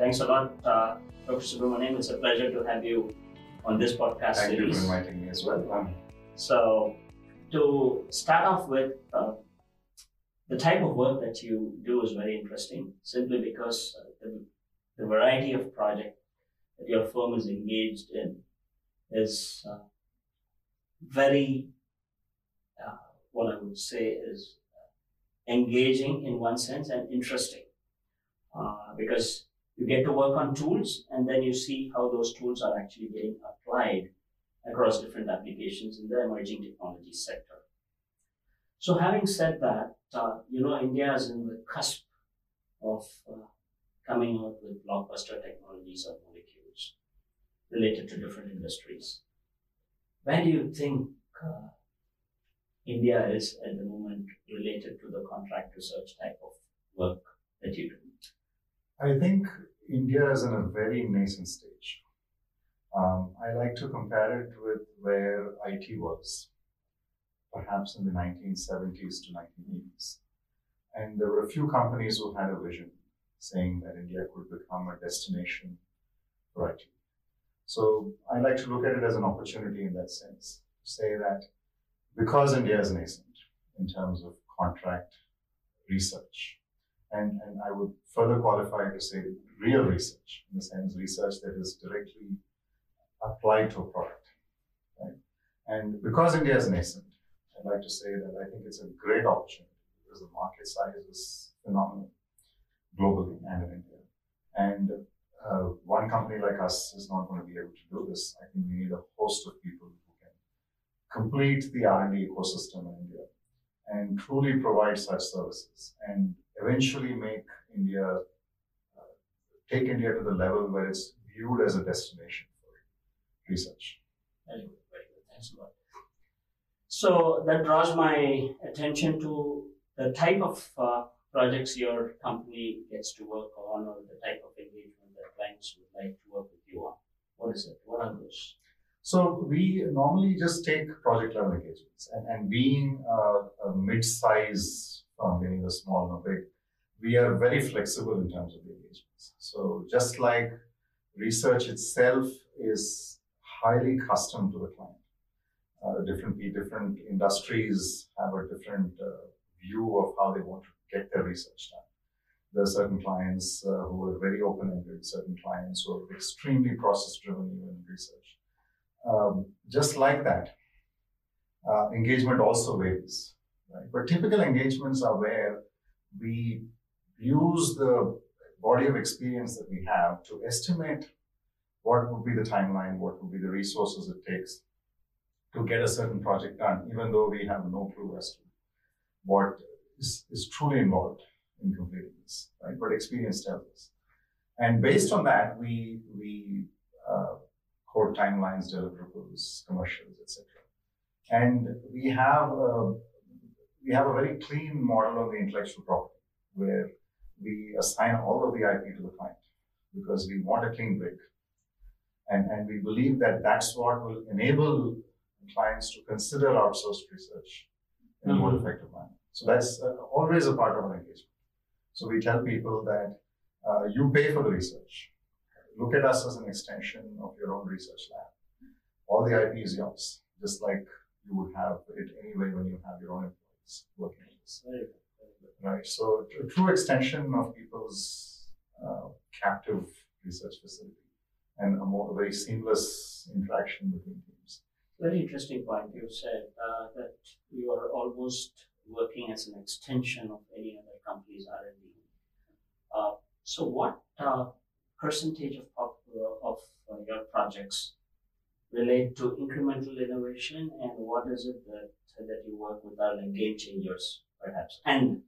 thanks a lot, uh, Dr. Subramanian. It's a pleasure to have you on this podcast Thank series. you for inviting me as well. Um, So, to start off with, uh, the type of work that you do is very interesting simply because uh, the, the variety of project that your firm is engaged in is uh, very, uh, what I would say is engaging in one sense and interesting uh, because you get to work on tools and then you see how those tools are actually getting applied across different applications in the emerging technology sector. So, having said that, uh, you know, India is in the cusp of uh, coming out with blockbuster technologies or molecules related to different industries. Where do you think uh, India is at the moment related to the contract research type of work that you do? I think India is in a very nascent stage. Um, I like to compare it with where IT was, perhaps in the 1970s to 1980s. And there were a few companies who had a vision saying that India could become a destination for IT. So I like to look at it as an opportunity in that sense. to Say that because India is nascent in terms of contract research, and, and I would further qualify to say real research, in the sense research that is directly applied to a product. Right? And because India is nascent, I'd like to say that I think it's a great opportunity because the market size is phenomenal globally and in India. And uh, one company like us is not going to be able to do this. I think we need a host of people who can complete the R&D ecosystem in India and truly provide such services and eventually make India, uh, take India to the level where it's viewed as a destination for research. Very good, very good. Thanks a lot. So that draws my attention to the type of uh, projects your company gets to work on or the type of engagement that clients would like to work with you on. What is it? What are those? So we normally just take project level engagements and, and being a, a mid-size meaning a small or big, we are very flexible in terms of the engagements. So just like research itself is highly custom to the client. Uh, different different industries have a different uh, view of how they want to get their research done. There are certain clients uh, who are very open-ended, certain clients who are extremely process-driven in research. Um, just like that, uh, engagement also varies. Right? But typical engagements are where we use the body of experience that we have to estimate what would be the timeline, what would be the resources it takes to get a certain project done, even though we have no clue as to what is, is truly involved in completing this, right? But experience tells us. And based on that, we, we uh, code timelines, deliverables, commercials, etc. And we have a, we have a very clean model of the intellectual property where we assign all of the IP to the client because we want a clean break. And, and we believe that that's what will enable clients to consider outsourced research in a more Mhm. effective manner. So that's uh, always a part of our engagement. So we tell people that uh, you pay for the research. Look at us as an extension of your own research lab. All the IP is yours, just like you would have it anyway when you have your own employees working on this Very good, very good. right? So a true extension of people's uh, captive research facility and a more a very seamless interaction between teams. Very interesting point. You said uh, that you are almost working as an extension of any other company's R&D. Uh, so, what uh, percentage of pop- of uh, your projects relate to incremental innovation, and what is it that that you work with are like game changers, perhaps? And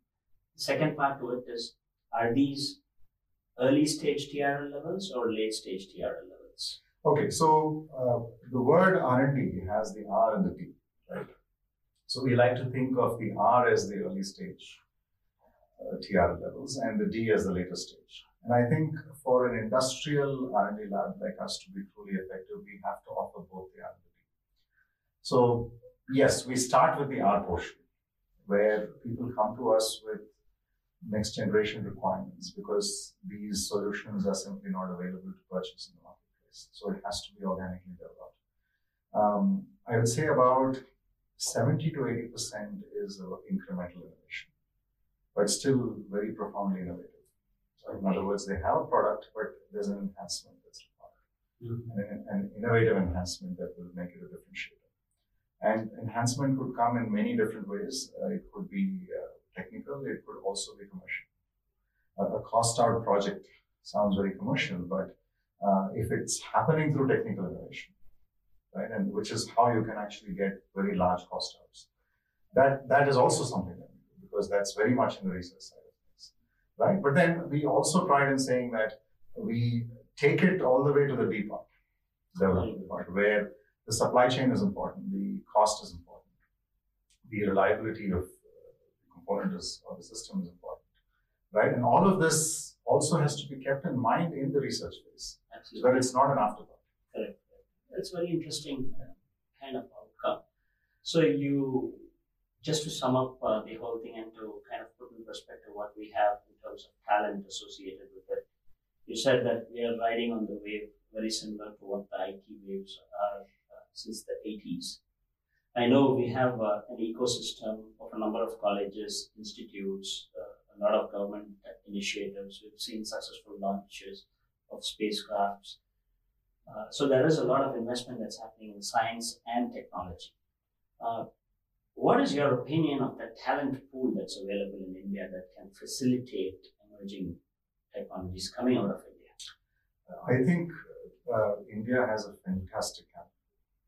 the second part to it is: are these early stage TRL levels or late stage TRL levels? Okay, so uh, the word R&D has the R and the D, right? So we like to think of the R as the early stage uh, TR levels and the D as the later stage. And I think for an industrial R&D lab like us to be truly effective, we have to offer both the R and the D. So yes, we start with the R portion, where people come to us with next generation requirements because these solutions are simply not available to purchase in the marketplace. So it has to be organically developed. Um, I would say about 70 to 80% is incremental innovation, but still very profoundly innovative. So in other words, they have a product, but there's an enhancement that's required, mm-hmm. an, an, innovative enhancement that will make it a differentiator. And enhancement could come in many different ways. Uh, it could be uh, technical, it could also be commercial. Uh, a cost out project sounds very commercial, but uh, if it's happening through technical innovation, right, and which is how you can actually get very large cost outs, that that is also something that we do because that's very much in the research side right? But then we also pride in saying that we take it all the way to the deep part, development part, where the supply chain is important, the cost is important, the reliability of the component is, or the system is important, right? And all of this also has to be kept in mind in the research phase, Absolutely. so that it's not an afterthought. Correct. That's very interesting uh, kind of outcome. So you, just to sum up uh, the whole thing and to kind of put in perspective what we have in terms of talent associated with it, you said that we are riding on the wave very similar to what the IT waves are uh, since the 80s. I know we have uh, an ecosystem of a number of colleges, institutes, uh, a lot of government initiatives. We've seen successful launches of spacecrafts. Uh, so there is a lot of investment that's happening in science and technology. Uh, what is your opinion of the talent pool that's available in India that can facilitate emerging technologies coming out of India? I think uh, India has a fantastic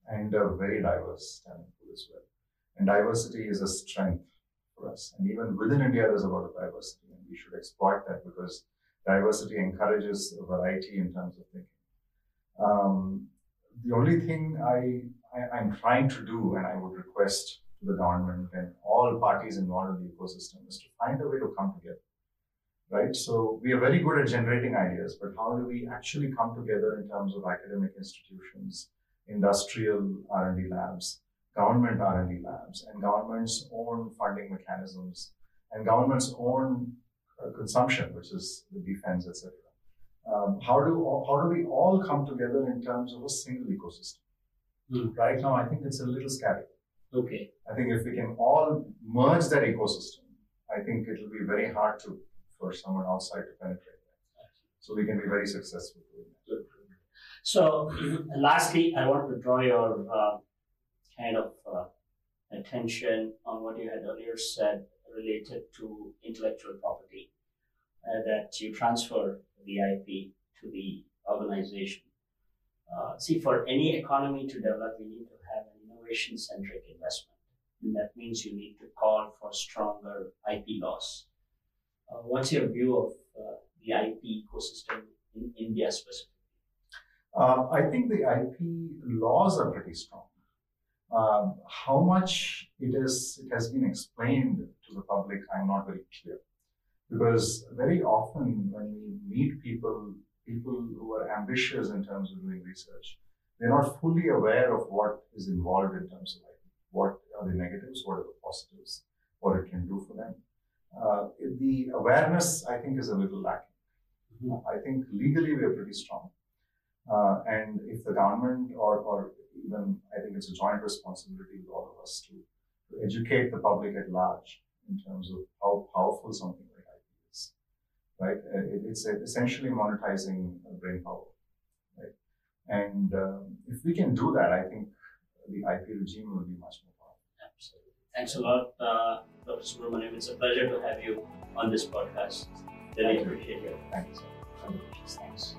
and a very diverse talent pool as well. And diversity is a strength for us. And even within India, there's a lot of diversity, and we should exploit that because diversity encourages variety in terms of thinking. Um, the only thing I, I, am trying to do, and I would request to the government and all parties involved in the ecosystem, is to find a way to come together. Right? So we are very good at generating ideas, but how do we actually come together in terms of academic institutions, industrial R&D labs, government R&D labs, and government's own funding mechanisms, and government's own uh, consumption, which is the defense, etc. Um, how do how do we all come together in terms of a single ecosystem? Mm. Right now, I think it's a little scattered. Okay. I think if we can all merge that ecosystem, I think it will be very hard to for someone outside to penetrate that. So we can be very successful doing that. So, lastly, I want to draw your uh, kind of uh, attention on what you had earlier said related to intellectual property, uh, that you transfer the IP to the organization. Uh, see, for any economy to develop, you need to have an innovation centric investment. And that means you need to call for stronger IP laws. Uh, what's your view of uh, the IP ecosystem in India specifically? Uh, I think the IP laws are pretty strong. Um, how much it is, it has been explained to the public, I'm not very clear. Because very often when we meet people, people who are ambitious in terms of doing research, they're not fully aware of what is involved in terms of IP. What are the negatives? What are the positives? What it can do for them? Uh, the awareness, I think, is a little lacking. Mm-hmm. I think legally we are pretty strong. Uh, and if the government or, or even I think it's a joint responsibility with all of us to, to educate the public at large in terms of how powerful something like IP is, right? Uh, it, it's essentially monetizing brain power, right? And um, if we can do that, I think the IP regime will be much more powerful. Absolutely. Thanks a lot, uh, Dr. Subramaniam. It's a pleasure to have you on this podcast. Really appreciate it. Thanks. Thanks.